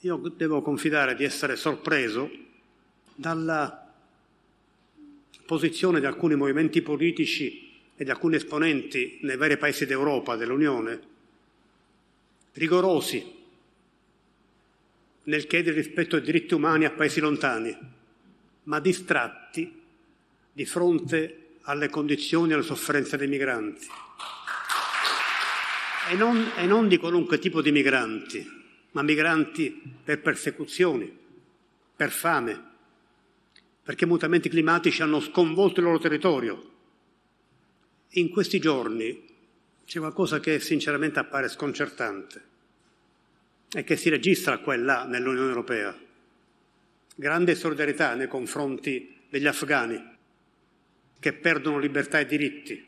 io devo confidare di essere sorpreso dalla posizione di alcuni movimenti politici e di alcuni esponenti nei vari paesi d'Europa, dell'Unione, rigorosi nel chiedere rispetto ai diritti umani a paesi lontani, ma distratti di fronte alle condizioni e alle sofferenze dei migranti. E non, e non di qualunque tipo di migranti, ma migranti per persecuzioni, per fame, perché i mutamenti climatici hanno sconvolto il loro territorio. In questi giorni c'è qualcosa che sinceramente appare sconcertante e che si registra qua e là nell'Unione Europea. Grande solidarietà nei confronti degli afghani che perdono libertà e diritti,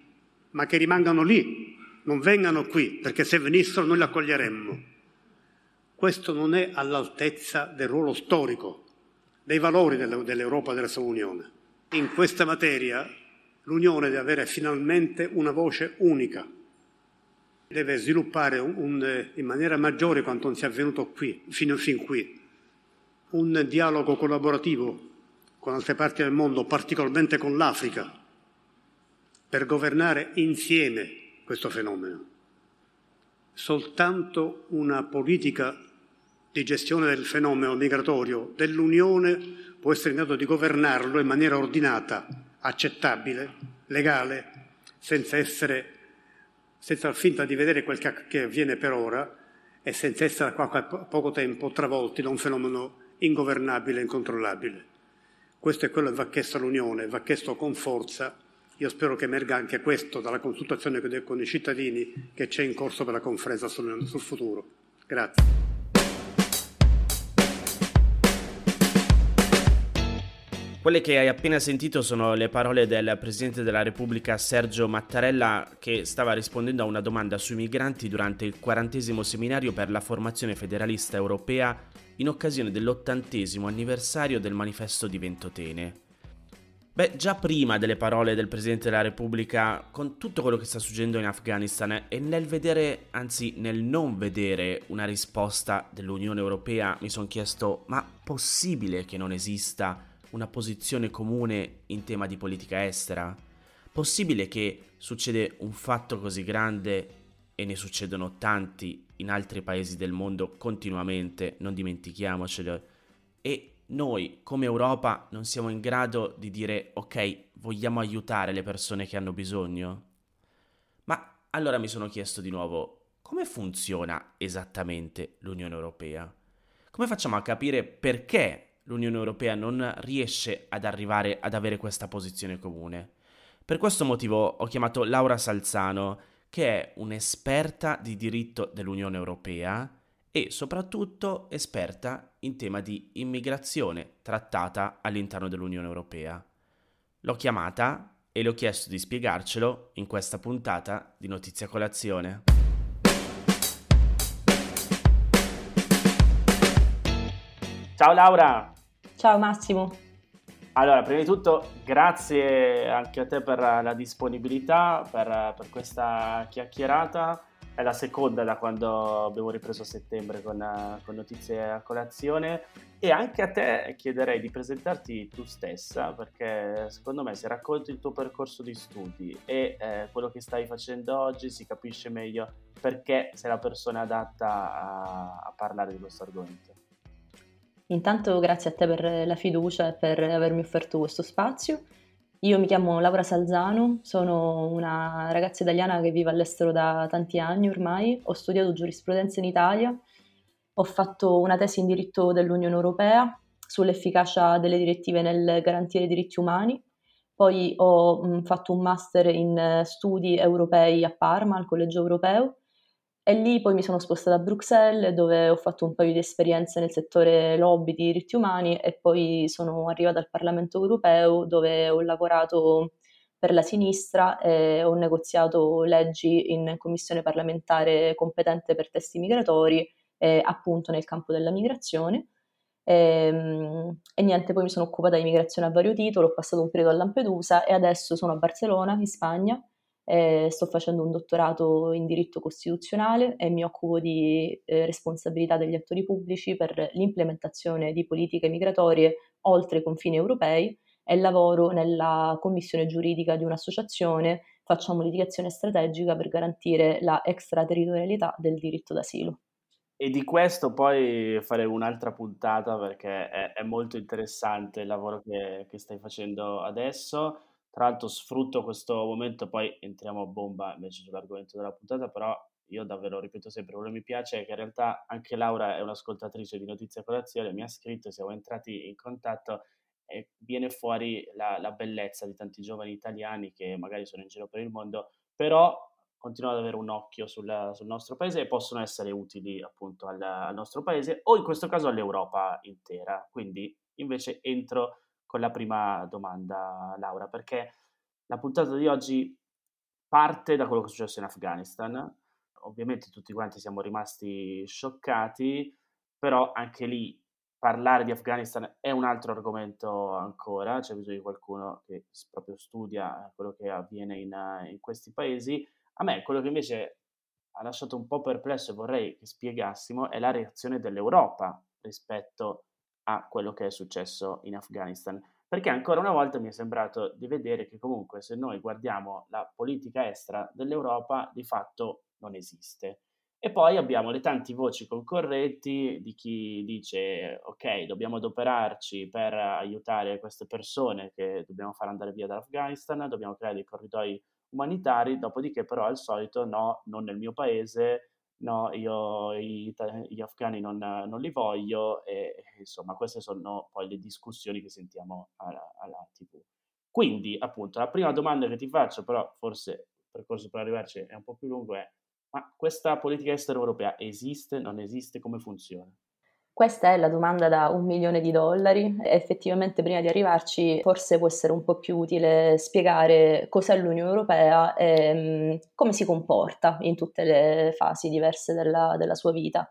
ma che rimangano lì, non vengano qui, perché se venissero noi li accoglieremmo. Questo non è all'altezza del ruolo storico, dei valori dell'Europa e della sua Unione. In questa materia l'Unione deve avere finalmente una voce unica, deve sviluppare un, in maniera maggiore quanto non sia avvenuto qui, fino fin qui, un dialogo collaborativo con altre parti del mondo, particolarmente con l'Africa, per governare insieme questo fenomeno. Soltanto una politica di gestione del fenomeno migratorio dell'Unione può essere in grado di governarlo in maniera ordinata, accettabile, legale, senza essere senza far finta di vedere quel che avviene per ora e senza essere a poco tempo travolti da un fenomeno ingovernabile e incontrollabile. Questo è quello che va chiesto all'Unione, va chiesto con forza. Io spero che emerga anche questo dalla consultazione con i cittadini che c'è in corso per la conferenza sul, sul futuro. Grazie. Quelle che hai appena sentito sono le parole del Presidente della Repubblica Sergio Mattarella che stava rispondendo a una domanda sui migranti durante il quarantesimo seminario per la formazione federalista europea in occasione dell'ottantesimo anniversario del manifesto di Ventotene. Beh, già prima delle parole del Presidente della Repubblica, con tutto quello che sta succedendo in Afghanistan e nel vedere, anzi nel non vedere una risposta dell'Unione Europea, mi sono chiesto, ma possibile che non esista una posizione comune in tema di politica estera? Possibile che succede un fatto così grande e ne succedono tanti in altri paesi del mondo continuamente, non dimentichiamocelo, e noi come Europa non siamo in grado di dire ok, vogliamo aiutare le persone che hanno bisogno? Ma allora mi sono chiesto di nuovo, come funziona esattamente l'Unione Europea? Come facciamo a capire perché l'Unione Europea non riesce ad arrivare ad avere questa posizione comune. Per questo motivo ho chiamato Laura Salzano, che è un'esperta di diritto dell'Unione Europea e soprattutto esperta in tema di immigrazione trattata all'interno dell'Unione Europea. L'ho chiamata e le ho chiesto di spiegarcelo in questa puntata di Notizia Colazione. Ciao Laura! Ciao Massimo. Allora, prima di tutto, grazie anche a te per la disponibilità, per, per questa chiacchierata. È la seconda da quando abbiamo ripreso a settembre con, con, Notizie a colazione. E anche a te chiederei di presentarti tu stessa, perché secondo me se racconti il tuo percorso di studi e eh, quello che stai facendo oggi si capisce meglio perché sei la persona adatta a, a parlare di questo argomento. Intanto grazie a te per la fiducia e per avermi offerto questo spazio. Io mi chiamo Laura Salzano, sono una ragazza italiana che vive all'estero da tanti anni ormai, ho studiato giurisprudenza in Italia, ho fatto una tesi in diritto dell'Unione Europea sull'efficacia delle direttive nel garantire i diritti umani, poi ho fatto un master in studi europei a Parma, al Collegio Europeo, e lì poi mi sono spostata a Bruxelles dove ho fatto un paio di esperienze nel settore lobby di diritti umani e poi sono arrivata al Parlamento europeo dove ho lavorato per la sinistra e ho negoziato leggi in commissione parlamentare competente per testi migratori e appunto nel campo della migrazione. E, ehm, e, niente, poi mi sono occupata di migrazione a vario titolo, ho passato un periodo a Lampedusa e adesso sono a Barcellona, in Spagna, eh, sto facendo un dottorato in diritto costituzionale e mi occupo di eh, responsabilità degli attori pubblici per l'implementazione di politiche migratorie oltre i confini europei e lavoro nella commissione giuridica di un'associazione, facciamo litigazione strategica per garantire la extraterritorialità del diritto d'asilo. E di questo poi faremo un'altra puntata perché è, è molto interessante il lavoro che, che, stai facendo adesso. Tra l'altro sfrutto questo momento, poi entriamo a bomba invece sull'argomento della puntata, però io davvero ripeto sempre, quello che mi piace è che in realtà anche Laura è un'ascoltatrice di Notizia Colazione, mi ha scritto, siamo entrati in contatto e viene fuori la, la bellezza di tanti giovani italiani che magari sono in giro per il mondo, però continuano ad avere un occhio sul, sul, nostro paese e possono essere utili appunto al, al, nostro paese o in questo caso all'Europa intera. Quindi invece entro con la prima domanda, Laura, perché la puntata di oggi parte da quello che è successo in Afghanistan. Ovviamente tutti quanti siamo rimasti scioccati, però anche lì parlare di Afghanistan è un altro argomento ancora, c'è bisogno di qualcuno che proprio studia quello che avviene in, in questi paesi a me quello che invece ha lasciato un po' perplesso e vorrei che spiegassimo è la reazione dell'Europa rispetto a quello che è successo in Afghanistan. Perché ancora una volta mi è sembrato di vedere che comunque se noi guardiamo la politica estera dell'Europa di fatto non esiste. E poi abbiamo le tante voci concorrenti di chi dice ok, dobbiamo adoperarci per aiutare queste persone che dobbiamo far andare via dall'Afghanistan, dobbiamo creare dei corridoi umanitari, dopodiché però al solito no, non nel mio paese, no, io i, gli afghani non, non, li voglio e insomma queste sono poi le discussioni che sentiamo alla, alla TV. Quindi appunto la prima domanda che ti faccio, però forse il percorso per arrivarci è un po' più lungo, è ma questa politica estera europea esiste, non esiste, come funziona? Questa è la domanda da un milione di dollari. Effettivamente, prima di arrivarci, forse può essere un po' più utile spiegare cos'è l'Unione Europea e mm, come si comporta in tutte le fasi diverse della, della sua vita.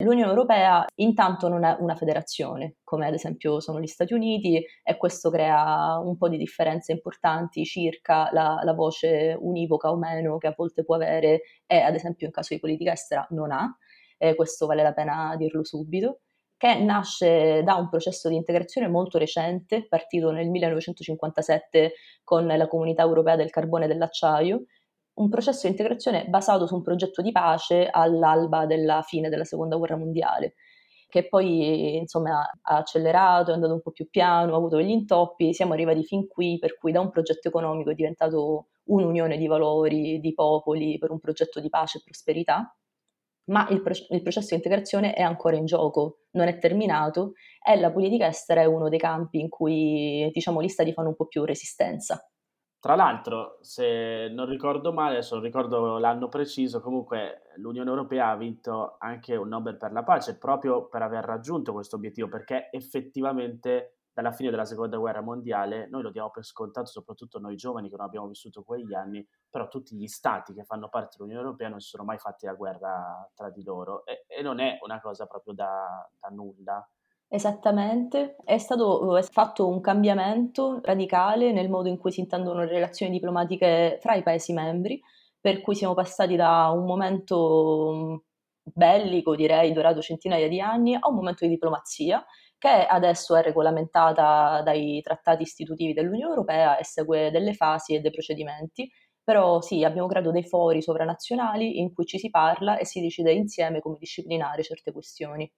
L'Unione Europea intanto non è una federazione, come ad esempio sono gli Stati Uniti, e questo crea un po' di differenze importanti circa la, la voce univoca o meno che a volte può avere e ad esempio in caso di politica estera non ha eh, questo vale la pena dirlo subito, che nasce da un processo di integrazione molto recente, partito nel 1957 con la Comunità Europea del Carbone e dell'Acciaio, un processo di integrazione basato su un progetto di pace all'alba della fine della Seconda Guerra Mondiale, che poi insomma ha accelerato, è andato un po' più piano, ha avuto degli intoppi, siamo arrivati fin qui, per cui da un progetto economico è diventato un'unione di valori, di popoli, per un progetto di pace e prosperità ma il, pro- il, processo di integrazione è ancora in gioco, non è terminato e la politica estera è uno dei campi in cui diciamo, gli stati fanno un po' più resistenza. Tra l'altro, se non ricordo male, adesso non ricordo l'anno preciso, comunque l'Unione Europea ha vinto anche un Nobel per la pace proprio per aver raggiunto questo obiettivo, perché effettivamente dalla fine della seconda guerra mondiale, noi lo diamo per scontato, soprattutto noi giovani che non abbiamo vissuto quegli anni, però tutti gli stati che fanno parte dell'Unione Europea non si sono mai fatti la guerra tra di loro. E, e non è una cosa proprio da, da nulla. Esattamente, è stato è fatto un cambiamento radicale nel modo in cui si intendono le relazioni diplomatiche fra i Paesi membri, per cui siamo passati da un momento bellico, direi, durato centinaia di anni, a un momento di diplomazia che adesso è regolamentata dai trattati istitutivi dell'Unione Europea e segue delle fasi e dei procedimenti. Però sì, abbiamo creato dei fori sovranazionali in cui ci si parla e si decide insieme come disciplinare certe questioni.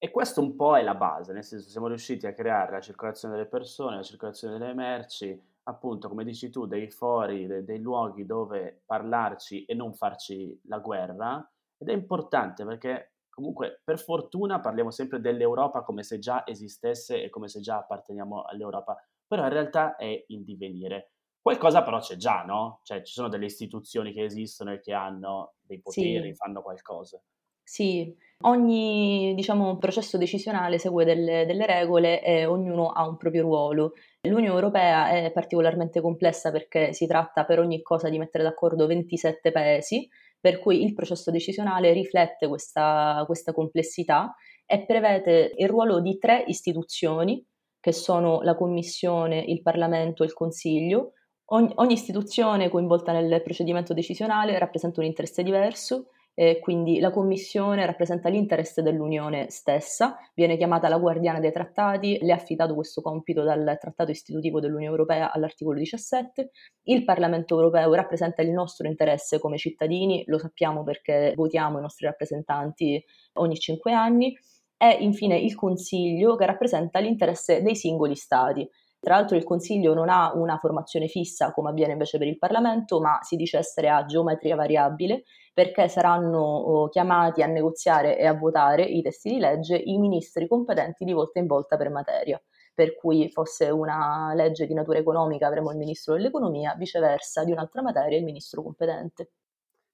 E questo un po' è la base, nel senso siamo riusciti a creare la circolazione delle persone, la circolazione delle merci, appunto, come dici tu, dei fori, dei, dei luoghi dove parlarci e non farci la guerra. Ed è importante perché comunque per fortuna parliamo sempre dell'Europa come se già esistesse e come se già apparteniamo all'Europa, però in realtà è in divenire. Qualcosa però c'è già, no? Cioè ci sono delle istituzioni che esistono e che hanno dei poteri, sì. fanno qualcosa. Sì, ogni diciamo, processo decisionale segue delle, delle, regole e ognuno ha un proprio ruolo. L'Unione Europea è particolarmente complessa perché si tratta per ogni cosa di mettere d'accordo 27 paesi per cui il processo decisionale riflette questa, questa complessità e prevede il ruolo di tre istituzioni, che sono la Commissione, il Parlamento e il Consiglio, Ogni, ogni istituzione coinvolta nel procedimento decisionale rappresenta un interesse diverso eh, quindi la Commissione rappresenta l'interesse dell'Unione stessa, viene chiamata la guardiana dei trattati, le è affidato questo compito dal Trattato istitutivo dell'Unione Europea all'articolo 17. Il Parlamento europeo rappresenta il nostro interesse come cittadini, lo sappiamo perché votiamo i nostri rappresentanti ogni cinque anni. E infine il Consiglio che rappresenta l'interesse dei singoli Stati. Tra l'altro il Consiglio non ha una formazione fissa come avviene invece per il Parlamento, ma si dice essere a geometria variabile perché saranno oh, chiamati a negoziare e a votare i testi di legge i ministri competenti di volta in volta per materia. Per cui fosse una legge di natura economica avremo il ministro dell'economia, viceversa di un'altra materia il ministro competente.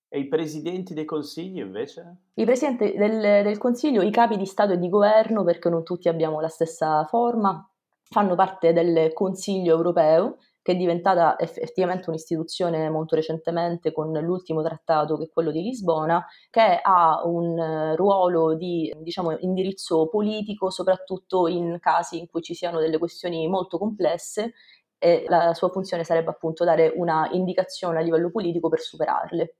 E i presidenti dei consigli invece? I presidenti del, del Consiglio, i capi di Stato e di governo, perché non tutti abbiamo la stessa forma, fanno parte del Consiglio europeo che è diventata effettivamente un'istituzione molto recentemente con l'ultimo trattato che è quello di Lisbona, che ha un ruolo di diciamo, indirizzo politico soprattutto in casi in cui ci siano delle questioni molto complesse e la sua funzione sarebbe appunto dare una indicazione a livello politico per superarle.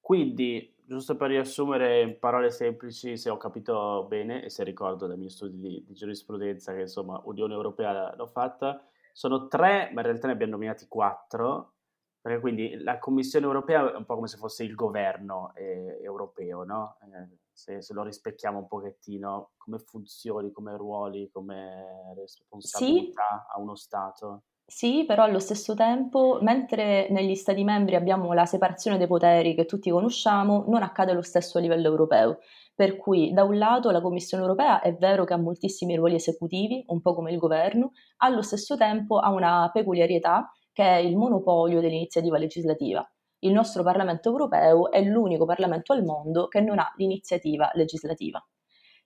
Quindi, giusto per riassumere in parole semplici, se ho capito bene e se ricordo dai miei studi di, di giurisprudenza che insomma Unione Europea l'ho fatta, sono tre, ma in realtà ne abbiamo nominati quattro, perché quindi la Commissione europea è un po' come se fosse il governo eh, europeo, no? Eh, se, se, lo rispecchiamo un pochettino, come funzioni, come ruoli, come responsabilità sì. a uno Stato. Sì, però allo stesso tempo, mentre negli Stati membri abbiamo la separazione dei poteri che tutti conosciamo, non accade lo stesso a livello europeo. Per cui da un lato la Commissione europea è vero che ha moltissimi ruoli esecutivi, un po' come il governo, allo stesso tempo ha una peculiarità che è il monopolio dell'iniziativa legislativa. Il nostro Parlamento europeo è l'unico Parlamento al mondo che non ha l'iniziativa legislativa.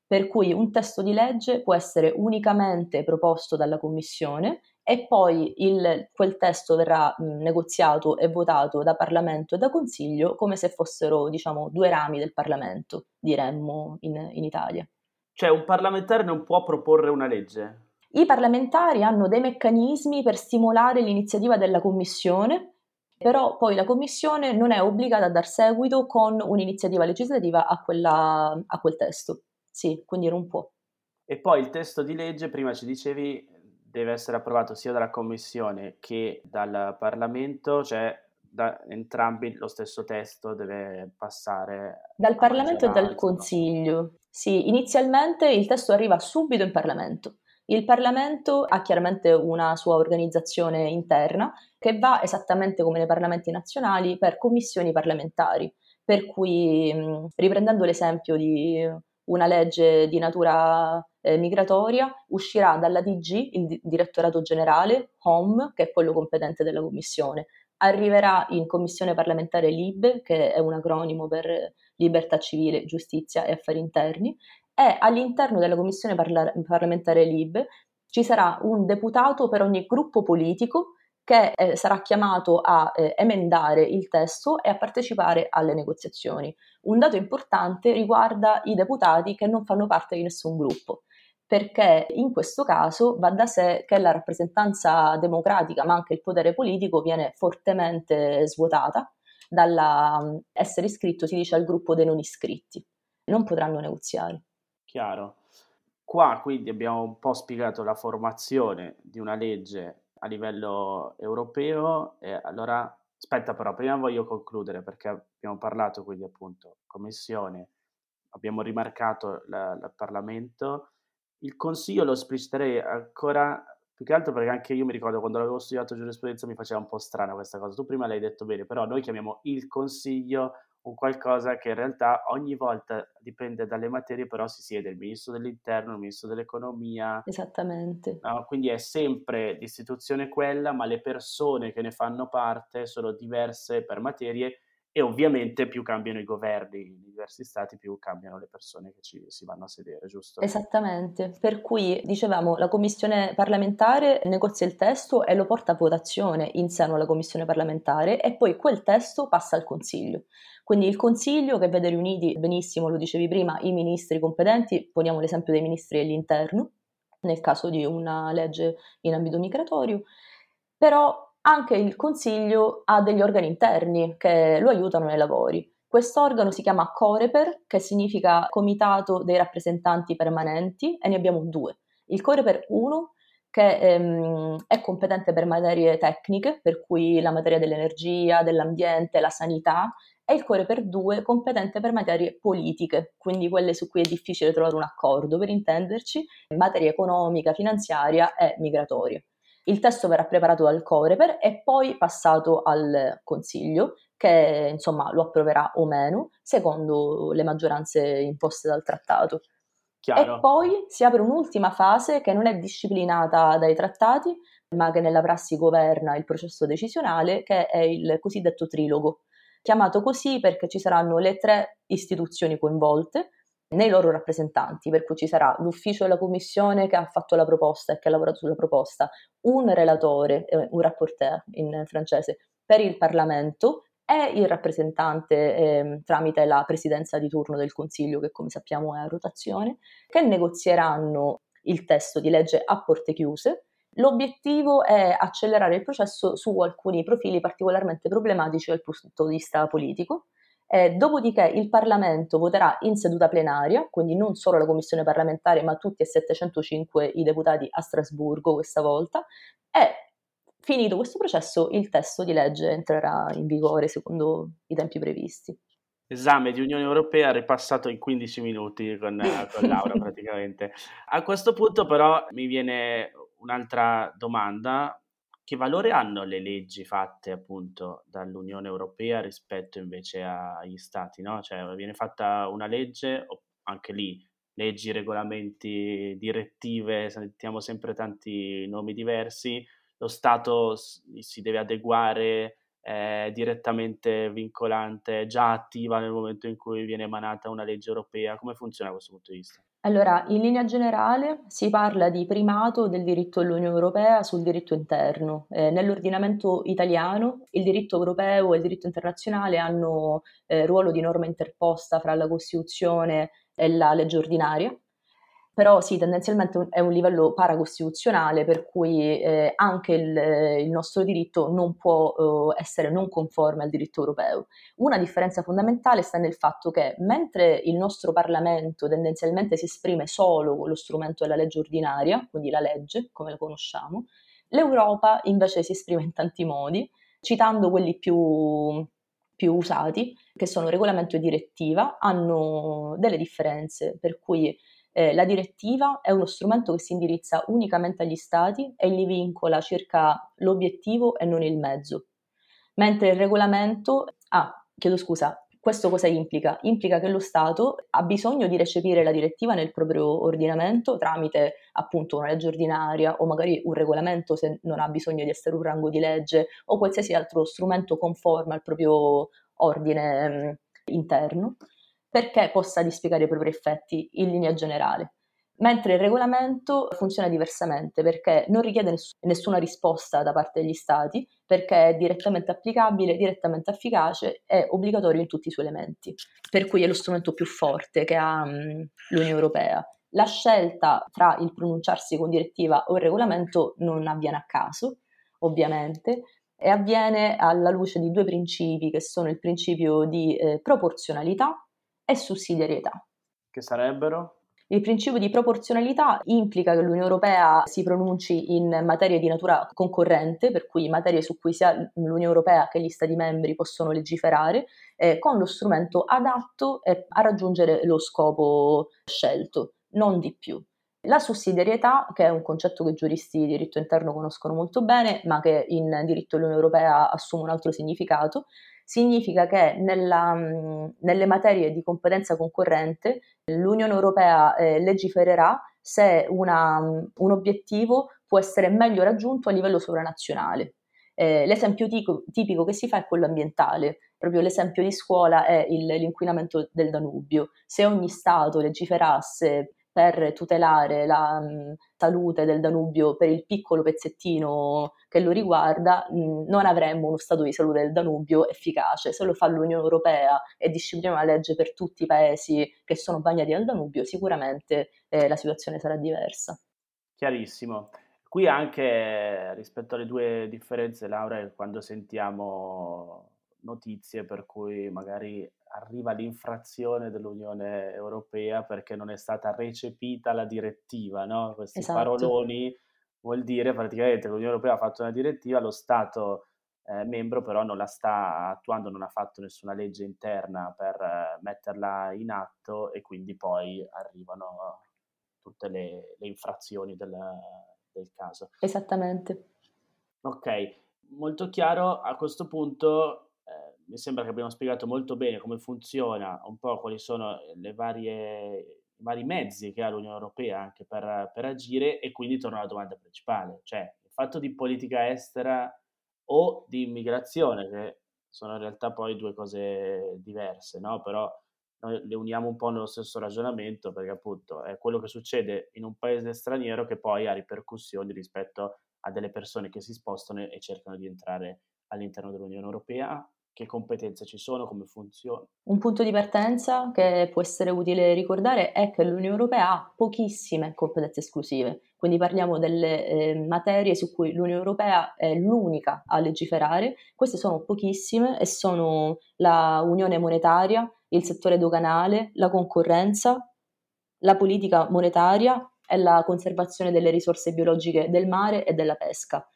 Per cui un testo di legge può essere unicamente proposto dalla Commissione e poi il, quel testo verrà mh, negoziato e votato da Parlamento e da Consiglio come se fossero, diciamo, due rami del Parlamento, diremmo in, in Italia. Cioè un parlamentare non può proporre una legge? I parlamentari hanno dei meccanismi per stimolare l'iniziativa della Commissione, però poi la Commissione non è obbligata a dar seguito con un'iniziativa legislativa a, quella, a quel testo. Sì, quindi non può. E poi il testo di legge, prima ci dicevi, deve essere approvato sia dalla Commissione che dal Parlamento, cioè da entrambi lo stesso testo deve passare dal Parlamento e dal Consiglio. Sì, inizialmente il testo arriva subito in Parlamento. Il Parlamento ha chiaramente una sua organizzazione interna che va esattamente come nei parlamenti nazionali per commissioni parlamentari. Per cui, riprendendo l'esempio di una legge di natura eh, migratoria uscirà dalla DG, il direttorato generale, HOME, che è quello competente della Commissione, arriverà in Commissione parlamentare LIBE, che è un acronimo per Libertà Civile, Giustizia e Affari Interni, e all'interno della Commissione parla- parlamentare LIBE ci sarà un deputato per ogni gruppo politico che eh, sarà chiamato a eh, emendare il testo e a partecipare alle negoziazioni. Un dato importante riguarda i deputati che non fanno parte di nessun gruppo perché in questo caso va da sé che la rappresentanza democratica, ma anche il potere politico, viene fortemente svuotata dall'essere iscritto, si dice, al gruppo dei non iscritti. Non potranno negoziare. Chiaro. Qua quindi abbiamo un po' spiegato la formazione di una legge a livello europeo e allora aspetta però, prima voglio concludere perché abbiamo parlato quindi appunto Commissione, abbiamo rimarcato il Parlamento il consiglio lo espliciterei ancora più che altro perché anche io mi ricordo quando avevo studiato giurisprudenza mi faceva un po' strana questa cosa. Tu prima l'hai detto bene, però noi chiamiamo il consiglio un qualcosa che in realtà ogni volta dipende dalle materie, però si siede il ministro dell'interno, il ministro dell'economia. Esattamente. No? Quindi è sempre l'istituzione quella, ma le persone che ne fanno parte sono diverse per materie e ovviamente più cambiano i governi in diversi stati, più cambiano le persone che ci si vanno a sedere, giusto? Esattamente, per cui dicevamo la commissione parlamentare negozia il testo e lo porta a votazione in seno alla commissione parlamentare e poi quel testo passa al Consiglio. Quindi il Consiglio che vede riuniti, benissimo lo dicevi prima, i ministri competenti, poniamo l'esempio dei ministri dell'interno, nel caso di una legge in ambito migratorio, però Anche il Consiglio ha degli organi interni che lo aiutano nei lavori. Quest'organo si chiama Coreper, che significa Comitato dei rappresentanti permanenti, e ne abbiamo due. Il Coreper 1 che ehm, è competente per materie tecniche, per cui la materia dell'energia, dell'ambiente, la sanità, e il Core per due competente per materie politiche, quindi quelle su cui è difficile trovare un accordo, per intenderci, materia economica, finanziaria e migratoria. Il testo verrà preparato dal Coreper e poi passato al Consiglio, che insomma lo approverà o meno, secondo le maggioranze imposte dal trattato. Chiaro. E poi si apre un'ultima fase che non è disciplinata dai trattati, ma che nella prassi governa il processo decisionale, che è il cosiddetto trilogo, chiamato così perché ci saranno le tre istituzioni coinvolte nei loro rappresentanti, per cui ci sarà l'ufficio della commissione che ha fatto la proposta e che ha lavorato sulla proposta, un relatore, eh, un rapporteur in francese, per il Parlamento è il rappresentante eh, tramite la presidenza di turno del Consiglio, che come sappiamo è a rotazione, che negozieranno il testo di legge a porte chiuse. L'obiettivo è accelerare il processo su alcuni profili particolarmente problematici dal punto di vista politico. Eh, dopodiché il Parlamento voterà in seduta plenaria, quindi non solo la Commissione parlamentare, ma tutti e 705 i deputati a Strasburgo questa volta, e Finito questo processo, il testo di legge entrerà in vigore secondo i tempi previsti. Esame di Unione Europea ripassato in 15 minuti con, con Laura praticamente. A questo punto però mi viene un'altra domanda. Che valore hanno le leggi fatte appunto dall'Unione Europea rispetto invece agli stati? No? Cioè viene fatta una legge, anche lì leggi, regolamenti, direttive, sentiamo sempre tanti nomi diversi, lo Stato si deve adeguare, è direttamente vincolante, è già attiva nel momento in cui viene emanata una legge europea? Come funziona da questo punto di vista? Allora, in linea generale si parla di primato del diritto dell'Unione Europea sul diritto interno. Eh, nell'ordinamento italiano il diritto europeo e il diritto internazionale hanno eh, ruolo di norma interposta fra la Costituzione e la legge ordinaria però sì, tendenzialmente è un livello paracostituzionale per cui eh, anche il, il, nostro diritto non può eh, essere non conforme al diritto europeo. Una differenza fondamentale sta nel fatto che mentre il nostro Parlamento tendenzialmente si esprime solo con lo strumento della legge ordinaria, quindi la legge come la conosciamo, l'Europa invece si esprime in tanti modi, citando quelli più, più usati, che sono regolamento e direttiva, hanno delle differenze, per cui eh, la direttiva è uno strumento che si indirizza unicamente agli Stati e li vincola circa l'obiettivo e non il mezzo. Mentre il regolamento, ah, chiedo scusa, questo cosa implica? Implica che lo Stato ha bisogno di recepire la direttiva nel proprio ordinamento tramite appunto una legge ordinaria o magari un regolamento se non ha bisogno di essere un rango di legge o qualsiasi altro strumento conforme al proprio ordine mh, mm, interno perché possa dispiegare i propri effetti in linea generale. Mentre il regolamento funziona diversamente perché non richiede ness- nessuna risposta da parte degli Stati, perché è direttamente applicabile, direttamente efficace e obbligatorio in tutti i suoi elementi, per cui è lo strumento più forte che ha mh, l'Unione Europea. La scelta tra il pronunciarsi con direttiva o il regolamento non avviene a caso, ovviamente, e avviene alla luce di due principi che sono il principio di eh, proporzionalità e sussidiarietà. Che sarebbero? Il principio di proporzionalità implica che l'Unione Europea si pronunci in materie di natura concorrente, per cui materie su cui sia l'Unione Europea che gli Stati membri possono legiferare, eh, con lo strumento adatto eh, a raggiungere lo scopo scelto, non di più. La sussidiarietà, che è un concetto che i giuristi di diritto interno conoscono molto bene, ma che in diritto dell'Unione Europea assume un altro significato, significa che nella, nelle materie di competenza concorrente l'Unione Europea eh, legifererà se una, un obiettivo può essere meglio raggiunto a livello sovranazionale. Eh, l'esempio tipico, tipico, che si fa è quello ambientale, proprio l'esempio di scuola è il, l'inquinamento del Danubio. Se ogni Stato legiferasse per tutelare la mh, salute del Danubio per il piccolo pezzettino che lo riguarda, mh, non avremmo uno stato di salute del Danubio efficace. Se lo fa l'Unione Europea e disciplina una legge per tutti i paesi che sono bagnati dal Danubio, sicuramente eh, la situazione sarà diversa. Chiarissimo. Qui anche rispetto alle due differenze, Laura, quando sentiamo notizie per cui magari arriva l'infrazione dell'Unione Europea perché non è stata recepita la direttiva, no? Questi esatto. paroloni vuol dire praticamente che l'Unione Europea ha fatto una direttiva, lo Stato eh, membro però non la sta attuando, non ha fatto nessuna legge interna per eh, metterla in atto e quindi poi arrivano tutte le, le infrazioni del, del caso. Esattamente. Ok, molto chiaro. A questo punto mi sembra che abbiamo spiegato molto bene come funziona, un po' quali sono le varie, i vari mezzi che ha l'Unione Europea anche per, per agire e quindi torno alla domanda principale, cioè il fatto di politica estera o di immigrazione, che sono in realtà poi due cose diverse, no? Però noi le uniamo un po' nello stesso ragionamento perché appunto è quello che succede in un paese straniero che poi ha ripercussioni rispetto a delle persone che si spostano e cercano di entrare all'interno dell'Unione Europea che competenze ci sono, come funziona. Un punto di partenza che può essere utile ricordare è che l'Unione Europea ha pochissime competenze esclusive, quindi parliamo delle eh, materie su cui l'Unione Europea è l'unica a legiferare, queste sono pochissime e sono la unione monetaria, il settore doganale, la concorrenza, la politica monetaria e la conservazione delle risorse biologiche del mare e della pesca.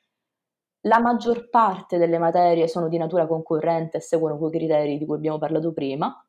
La maggior parte delle materie sono di natura concorrente e seguono quei criteri di cui abbiamo parlato prima,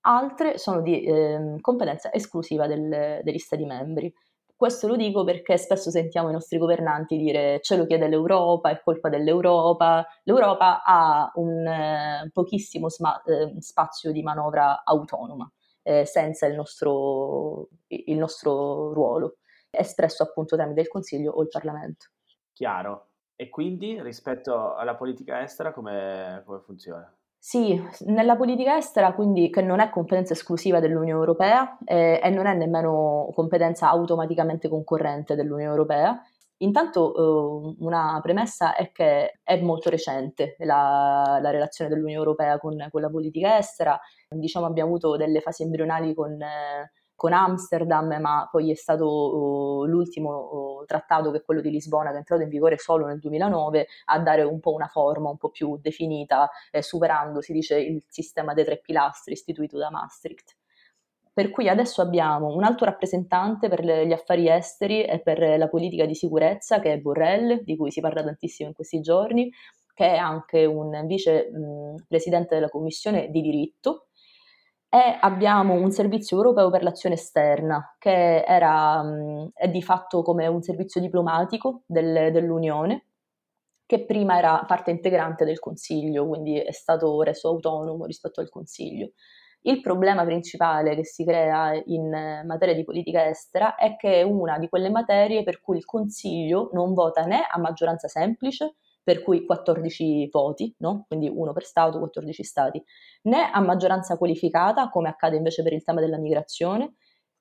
altre sono di eh, competenza esclusiva del, degli Stati membri. Questo lo dico perché spesso sentiamo i nostri governanti dire ce lo chiede l'Europa, è colpa dell'Europa. L'Europa ha un eh, pochissimo sma- eh, spazio di manovra autonoma, eh, senza il nostro, il nostro ruolo, espresso appunto tramite il Consiglio o il Parlamento. Chiaro. E quindi rispetto alla politica estera come, come funziona? Sì, nella politica estera, quindi che non è competenza esclusiva dell'Unione Europea eh, e non è nemmeno competenza automaticamente concorrente dell'Unione Europea. Intanto eh, una premessa è che è molto recente la, la relazione dell'Unione Europea con, con, la politica estera, diciamo abbiamo avuto delle fasi embrionali con... Eh, con Amsterdam, ma poi è stato uh, l'ultimo uh, trattato, che è quello di Lisbona, che è entrato in vigore solo nel 2009, a dare un po' una forma un po' più definita, eh, superando, si dice, il sistema dei tre pilastri istituito da Maastricht. Per cui adesso abbiamo un alto rappresentante per gli affari esteri e per la politica di sicurezza, che è Borrell, di cui si parla tantissimo in questi giorni, che è anche un vice mh, presidente della Commissione di diritto, e abbiamo un servizio europeo per l'azione esterna che era, mh, è di fatto come un servizio diplomatico del, dell'Unione che prima era parte integrante del Consiglio, quindi è stato reso autonomo rispetto al Consiglio. Il problema principale che si crea in materia di politica estera è che è una di quelle materie per cui il Consiglio non vota né a maggioranza semplice per cui 14 voti, no? quindi uno per Stato, 14 Stati, né a maggioranza qualificata, come accade invece per il tema della migrazione,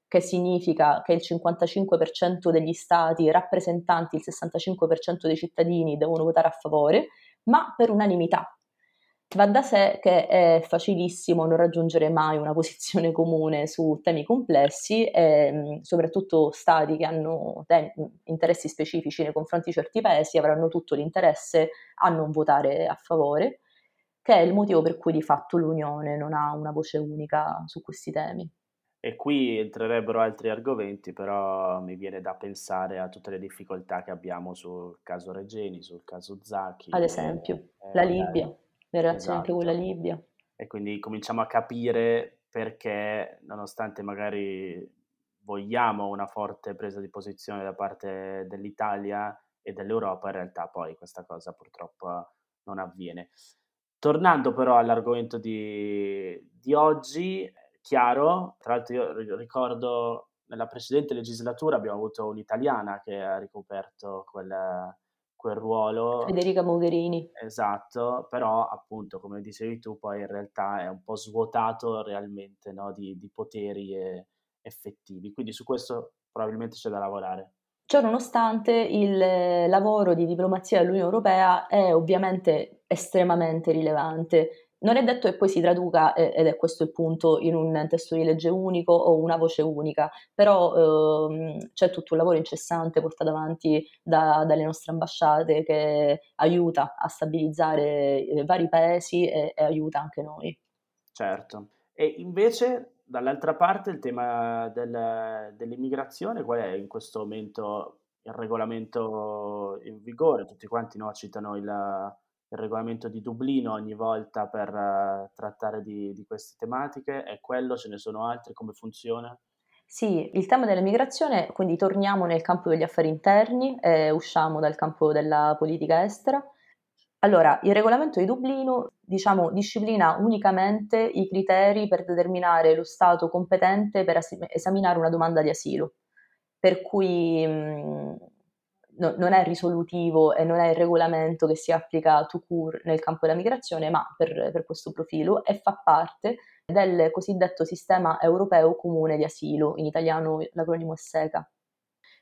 che significa che il 55% degli Stati rappresentanti il 65% dei cittadini devono votare a favore, ma per unanimità, Va da sé che è facilissimo non raggiungere mai una posizione comune su temi complessi e soprattutto stati che hanno te- interessi specifici nei confronti di certi paesi avranno tutto l'interesse a non votare a favore, che è il motivo per cui di fatto l'Unione non ha una voce unica su questi temi. E qui entrerebbero altri argomenti, però mi viene da pensare a tutte le difficoltà che abbiamo sul caso Regeni, sul caso Zacchi. Ad esempio, e, la Libia le relazioni esatto. anche con la Libia. E quindi cominciamo a capire perché, nonostante magari vogliamo una forte presa di posizione da parte dell'Italia e dell'Europa, in realtà poi questa cosa purtroppo non avviene. Tornando però all'argomento di, di oggi, chiaro, tra l'altro io ricordo nella precedente legislatura abbiamo avuto un'italiana che ha ricoperto quella, quel ruolo. Federica Mogherini. Esatto, però appunto come dicevi tu poi in realtà è un po' svuotato realmente no, di, di poteri effettivi, quindi su questo probabilmente c'è da lavorare. Ciò nonostante il lavoro di diplomazia dell'Unione Europea è ovviamente estremamente rilevante Non è detto che poi si traduca, ed è questo il punto, in un testo di legge unico o una voce unica, però ehm, c'è tutto un lavoro incessante portato avanti da, dalle nostre ambasciate che aiuta a stabilizzare eh, vari paesi e, e aiuta anche noi. Certo. E invece dall'altra parte il tema del, dell'immigrazione, qual è in questo momento il regolamento in vigore? Tutti quanti no, citano il, il regolamento di Dublino ogni volta per uh, trattare di, di, queste tematiche, è quello, ce ne sono altri, come funziona? Sì, il tema dell'immigrazione, quindi torniamo nel campo degli affari interni e usciamo dal campo della politica estera. Allora, il regolamento di Dublino, diciamo, disciplina unicamente i criteri per determinare lo Stato competente per esaminare una domanda di asilo, per cui mh, no, non è risolutivo e non è il regolamento che si applica to cure nel campo della migrazione, ma per, per questo profilo e fa parte del cosiddetto sistema europeo comune di asilo, in italiano l'acronimo è SECA,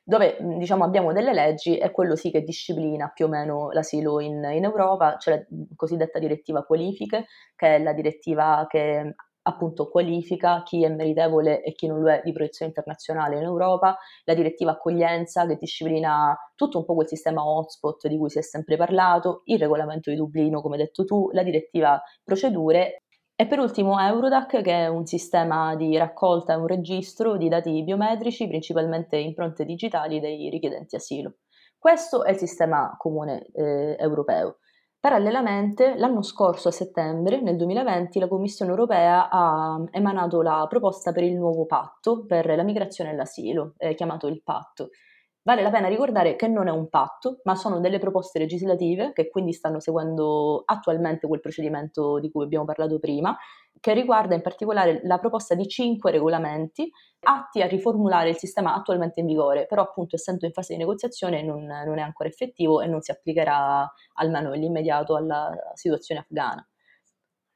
dove diciamo, abbiamo delle leggi e quello sì che disciplina più o meno l'asilo in, in Europa, c'è la cosiddetta direttiva qualifiche, che è la direttiva che appunto qualifica chi è meritevole e chi non lo è di protezione internazionale in Europa, la direttiva accoglienza che disciplina tutto un po' quel sistema hotspot di cui si è sempre parlato, il regolamento di Dublino come hai detto tu, la direttiva procedure e per ultimo Eurodac che è un sistema di raccolta e un registro di dati biometrici, principalmente impronte digitali dei richiedenti asilo. Questo è il sistema comune eh, europeo. Parallelamente, l'anno scorso, a settembre, nel 2020, la Commissione europea ha emanato la proposta per il nuovo patto per la migrazione e l'asilo, eh, chiamato il patto. Vale la pena ricordare che non è un patto, ma sono delle proposte legislative che quindi stanno seguendo attualmente quel procedimento di cui abbiamo parlato prima, che riguarda in particolare la proposta di cinque regolamenti atti a riformulare il sistema attualmente in vigore, però appunto essendo in fase di negoziazione non, non è ancora effettivo e non si applicherà almeno nell'immediato alla situazione afghana.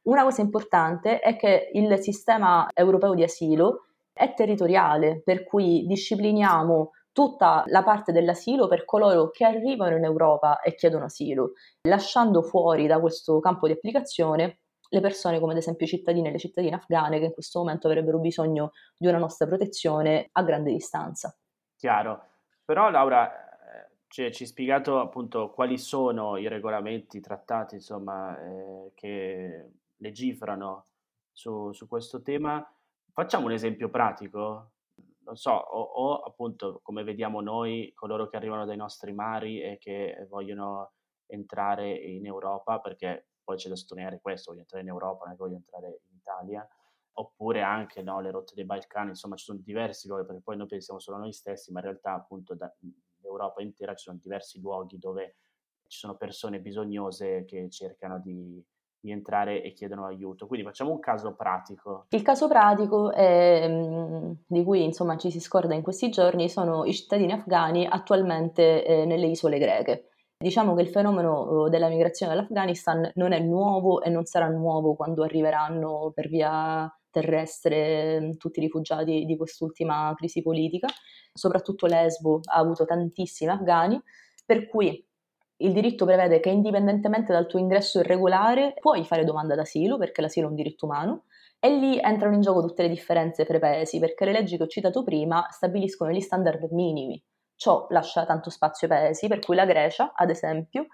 Una cosa importante è che il sistema europeo di asilo è territoriale, per cui discipliniamo tutta la parte dell'asilo per coloro che arrivano in Europa e chiedono asilo, lasciando fuori da questo campo di applicazione le persone come ad esempio i cittadini e le cittadine afghane che in questo momento avrebbero bisogno di una nostra protezione a grande distanza. Chiaro, però Laura eh, ci hai spiegato appunto quali sono i regolamenti, i trattati insomma eh, che legiferano su, su questo tema. Facciamo un esempio pratico non so, o, o, appunto come vediamo noi, coloro che arrivano dai nostri mari e che vogliono entrare in Europa, perché poi c'è da sottolineare questo, voglio entrare in Europa, non voglio entrare in Italia, oppure anche no, le rotte dei Balcani, insomma ci sono diversi luoghi, perché poi noi pensiamo solo a noi stessi, ma in realtà appunto da, l'Europa intera ci sono diversi luoghi dove ci sono persone bisognose che cercano di, di entrare e chiedono aiuto. Quindi facciamo un caso pratico. Il caso pratico è, mm, di cui insomma ci si scorda in questi giorni sono i cittadini afghani attualmente eh, nelle isole greche. Diciamo che il fenomeno eh, della migrazione dall'Afghanistan non è nuovo e non sarà nuovo quando arriveranno per via terrestre mm, tutti i rifugiati di quest'ultima crisi politica. Soprattutto Lesbo ha avuto tantissimi afghani, per cui il diritto prevede che indipendentemente dal tuo ingresso irregolare puoi fare domanda d'asilo perché l'asilo è un diritto umano e lì entrano in gioco tutte le differenze fra i paesi perché le leggi che ho citato prima stabiliscono gli standard minimi. Ciò lascia tanto spazio ai paesi, per cui la Grecia, ad esempio,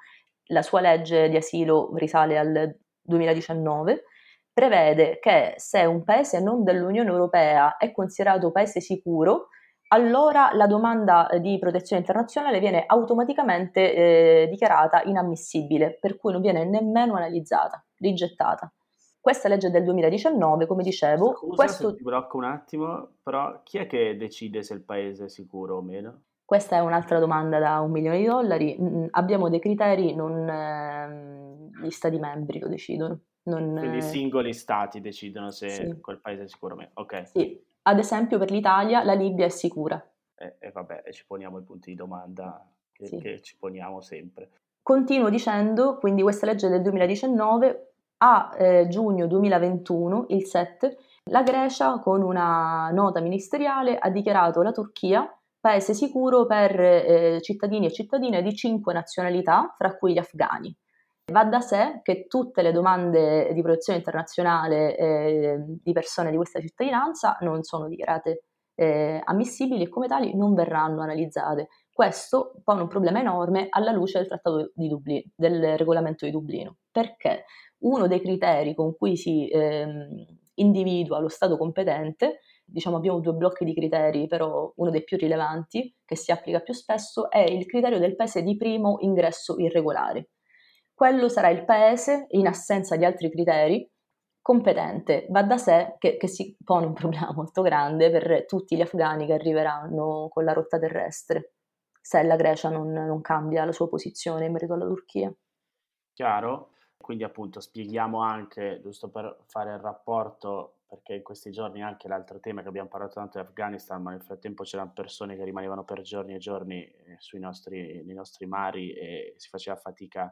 la sua legge di asilo risale al 2019, prevede che se un paese non dell'Unione Europea è considerato paese sicuro, allora la domanda di protezione internazionale viene automaticamente eh, dichiarata inammissibile, per cui non viene nemmeno analizzata, rigettata. Questa legge del 2019, come dicevo. Scusa questo... ti blocco un attimo, però chi è che decide se il paese è sicuro o meno? Questa è un'altra domanda da un milione di dollari. Mm, abbiamo dei criteri, non eh, gli stati membri lo decidono. Non, Quindi i singoli stati decidono se sì. quel paese è sicuro o meno. Ok. Sì, ad esempio per l'Italia la Libia è sicura. E, e vabbè, ci poniamo i punti di domanda che, sì. che ci poniamo sempre. Continuo dicendo, quindi questa legge del 2019, a eh, giugno 2021, il 7, la Grecia con una nota ministeriale ha dichiarato la Turchia paese sicuro per eh, cittadini e cittadine di cinque nazionalità, fra cui gli afghani. Va da sé che tutte le domande di protezione internazionale eh, di persone di questa cittadinanza non sono dichiarate eh, ammissibili e come tali non verranno analizzate. Questo pone un problema enorme alla luce del trattato di Dublino, del regolamento di Dublino, perché uno dei criteri con cui si ehm, individua lo Stato competente, diciamo abbiamo due blocchi di criteri, però uno dei più rilevanti, che si applica più spesso, è il criterio del paese di primo ingresso irregolare. Quello sarà il paese, in assenza di altri criteri, competente. Va da sé che, che si pone un problema molto grande per tutti gli afghani che arriveranno con la rotta terrestre se la Grecia non, non cambia la sua posizione in merito alla Turchia. Chiaro? Quindi appunto spieghiamo anche, giusto per fare il rapporto, perché in questi giorni anche l'altro tema che abbiamo parlato tanto è Afghanistan, ma nel frattempo c'erano persone che rimanevano per giorni e giorni eh, sui nostri, nei nostri mari e si faceva fatica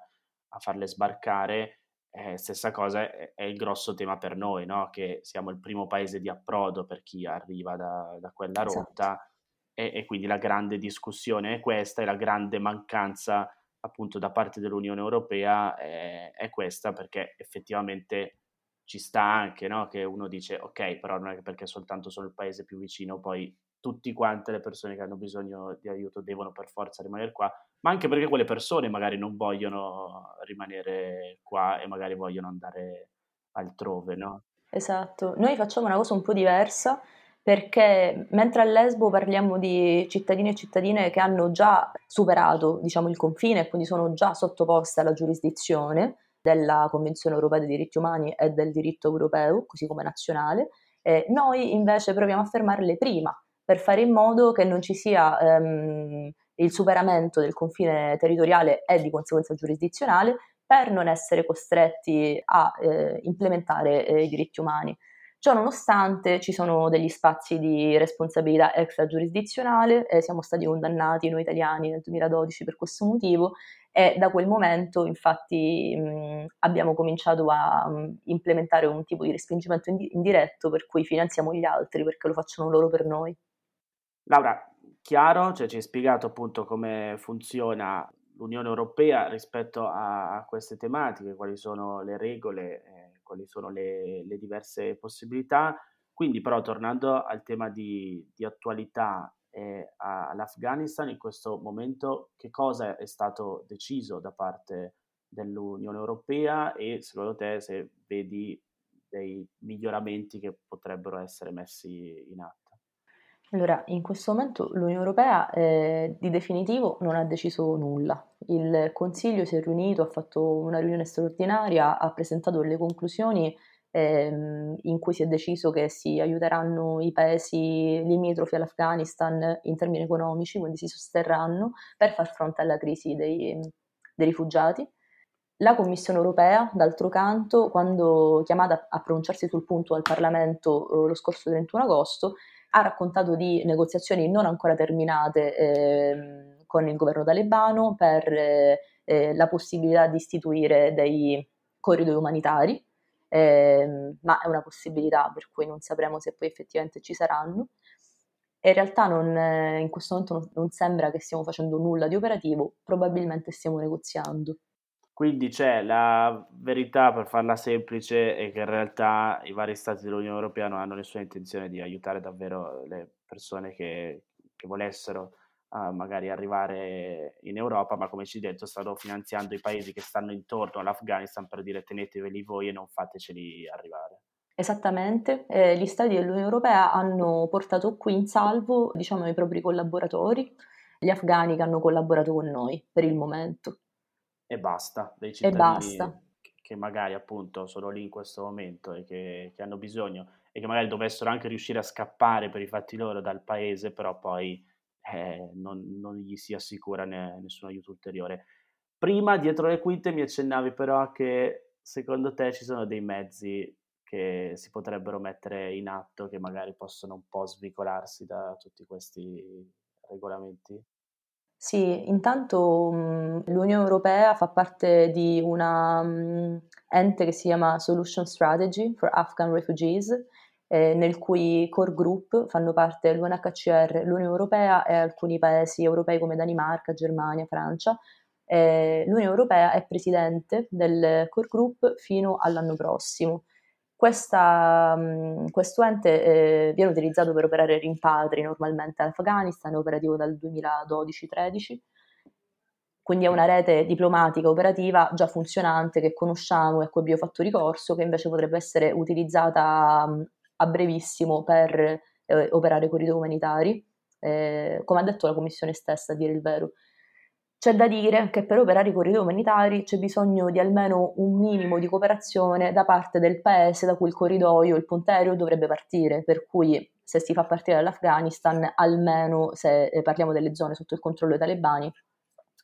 a farle sbarcare. Eh, stessa cosa è, è, il grosso tema per noi, no? che siamo il primo paese di approdo per chi arriva da, da quella rotta. Esatto e, e quindi la grande discussione è questa e la grande mancanza appunto da parte dell'Unione Europea è, è, questa perché effettivamente ci sta anche no? che uno dice ok però non è che perché soltanto sono il paese più vicino poi tutti quante le persone che hanno bisogno di aiuto devono per forza rimanere qua ma anche perché quelle persone magari non vogliono rimanere qua e magari vogliono andare altrove no? Esatto, noi facciamo una cosa un po' diversa perché mentre a Lesbo parliamo di cittadini e cittadine che hanno già superato diciamo, il confine e quindi sono già sottoposte alla giurisdizione della Convenzione europea dei diritti umani e del diritto europeo, così come nazionale, eh, noi invece proviamo a fermarle prima per fare in modo che non ci sia ehm, il superamento del confine territoriale e di conseguenza giurisdizionale per non essere costretti a eh, implementare eh, i diritti umani. Ciò nonostante ci sono degli spazi di responsabilità extragiurisdizionale, eh, siamo stati condannati noi italiani nel 2012 per questo motivo e da quel momento infatti mh, abbiamo cominciato a mh, implementare un tipo di respingimento indiretto per cui finanziamo gli altri perché lo facciano loro per noi. Laura, chiaro, cioè ci hai spiegato appunto come funziona l'Unione Europea rispetto a, a queste tematiche, quali sono le regole. Quali sono le, le diverse possibilità. Quindi però tornando al tema di, di attualità eh, all'Afghanistan, in questo momento che cosa è stato deciso da parte dell'Unione Europea e secondo te se vedi dei miglioramenti che potrebbero essere messi in atto? Allora, in questo momento l'Unione Europea eh, di definitivo non ha deciso nulla. Il Consiglio si è riunito, ha fatto una riunione straordinaria, ha presentato le conclusioni ehm, in cui si è deciso che si aiuteranno i paesi limitrofi all'Afghanistan in termini economici, quindi si sosterranno per far fronte alla crisi dei, dei rifugiati. La Commissione europea, d'altro canto, quando chiamata a pronunciarsi sul punto al Parlamento eh, lo scorso 31 agosto, ha raccontato di negoziazioni non ancora terminate eh, con il governo talebano per eh, eh, la possibilità di istituire dei corridoi umanitari, ehm, ma è una possibilità per cui non sapremo se poi effettivamente ci saranno. In realtà non, in questo momento non, non sembra che stiamo facendo nulla di operativo, probabilmente stiamo negoziando. Quindi c'è la verità, per farla semplice, è che in realtà i vari stati dell'Unione Europea non hanno nessuna intenzione di aiutare davvero le persone che, che volessero uh, magari arrivare in Europa, ma come ci detto stanno finanziando i paesi che stanno intorno all'Afghanistan per dire teneteveli voi e non fateceli arrivare. Esattamente, eh, gli stati dell'Unione Europea hanno portato qui in salvo diciamo, i propri collaboratori, gli afghani che hanno collaborato con noi per il momento e basta, dei cittadini che magari appunto sono lì in questo momento e che, che, hanno bisogno e che magari dovessero anche riuscire a scappare per i fatti loro dal paese, però poi eh, non, non, gli si assicura ne, nessun aiuto ulteriore. Prima, dietro le quinte, mi accennavi però che secondo te ci sono dei mezzi che si potrebbero mettere in atto che magari possono un po' svicolarsi da tutti questi regolamenti? Sì, intanto mh, l'Unione Europea fa parte di una mh, ente che si chiama Solution Strategy for Afghan Refugees, eh, nel cui core group fanno parte l'UNHCR, l'Unione Europea e alcuni paesi europei come Danimarca, Germania, Francia. Eh, L'Unione Europea è presidente del core group fino all'anno prossimo. Questa, questo ente eh, viene utilizzato per operare rimpatri normalmente all'Afghanistan, è operativo dal 2012-13 quindi è una rete diplomatica operativa già funzionante che conosciamo e a cui abbiamo fatto ricorso, che invece potrebbe essere utilizzata a brevissimo per eh, operare corridoi umanitari, eh, come ha detto la Commissione stessa, a dire il vero. C'è da dire che per operare i corridoi umanitari c'è bisogno di almeno un minimo di cooperazione da parte del paese da cui il corridoio, il punto aereo dovrebbe partire, per cui se si fa partire dall'Afghanistan, almeno se eh, parliamo delle zone sotto il controllo dei talebani,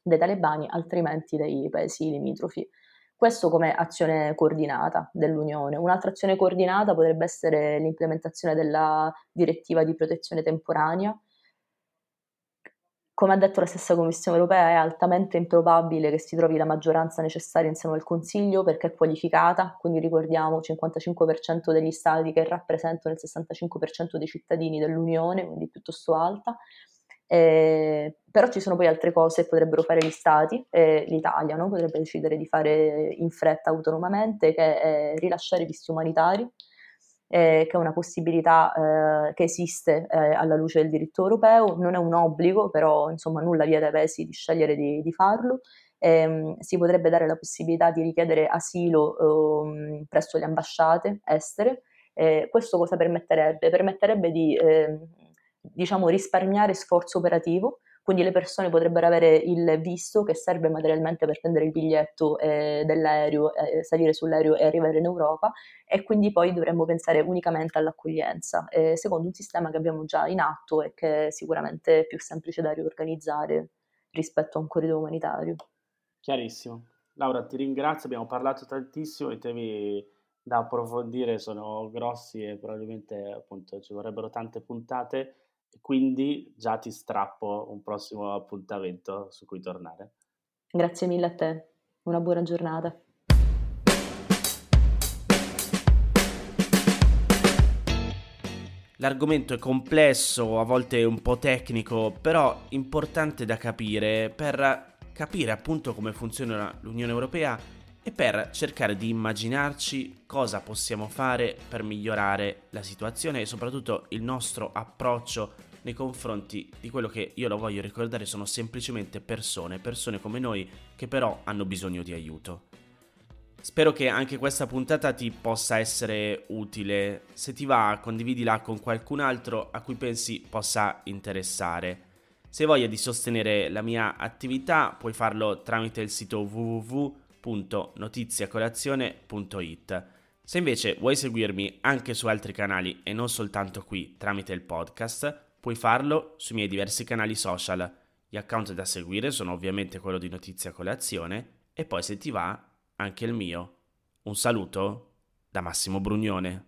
dei talebani, altrimenti dei paesi limitrofi. Questo come azione coordinata dell'Unione. Un'altra azione coordinata potrebbe essere l'implementazione della direttiva di protezione temporanea. Come ha detto la stessa Commissione europea, è altamente improbabile che si trovi la maggioranza necessaria in seno al Consiglio perché è qualificata, quindi ricordiamo il 55% degli Stati che rappresentano il 65% dei cittadini dell'Unione, quindi piuttosto alta, eh, però ci sono poi altre cose che potrebbero fare gli stati, eh, l'Italia no? potrebbe decidere di fare in fretta autonomamente, che è rilasciare visti umanitari, eh, che è una possibilità eh, che esiste eh, alla luce del diritto europeo, non è un obbligo, però insomma nulla vieta ai paesi di scegliere di, di farlo. Eh, si potrebbe dare la possibilità di richiedere asilo eh, presso le ambasciate estere. Eh, questo cosa permetterebbe? Permetterebbe di eh, diciamo, risparmiare sforzo operativo, quindi le persone potrebbero avere il visto che serve materialmente per prendere il biglietto eh, dell'aereo, eh, salire sull'aereo e arrivare in Europa e quindi poi dovremmo pensare unicamente all'accoglienza, eh, secondo un sistema che abbiamo già in atto e che è sicuramente più semplice da riorganizzare rispetto a un corridoio umanitario. Chiarissimo. Laura, ti ringrazio, abbiamo parlato tantissimo, i temi da approfondire sono grossi e probabilmente appunto ci vorrebbero tante puntate quindi già ti strappo un prossimo appuntamento su cui tornare. Grazie mille a te, una buona giornata. L'argomento è complesso, a volte un po' tecnico, però importante da capire per capire appunto come funziona l'Unione Europea e per cercare di immaginarci cosa possiamo fare per migliorare la situazione e soprattutto il nostro approccio nei confronti di quello che io lo voglio ricordare sono semplicemente persone, persone come noi che però hanno bisogno di aiuto. Spero che anche questa puntata ti possa essere utile. Se ti va, condividila con qualcun altro a cui pensi possa interessare. Se hai voglia di sostenere la mia attività, puoi farlo tramite il sito www.notiziacolazione.it. Se invece vuoi seguirmi anche su altri canali e non soltanto qui tramite il podcast, Puoi farlo sui miei diversi canali social. Gli account da seguire sono ovviamente quello di Notizia Colazione e poi se ti va anche il mio. Un saluto da Massimo Brugnone.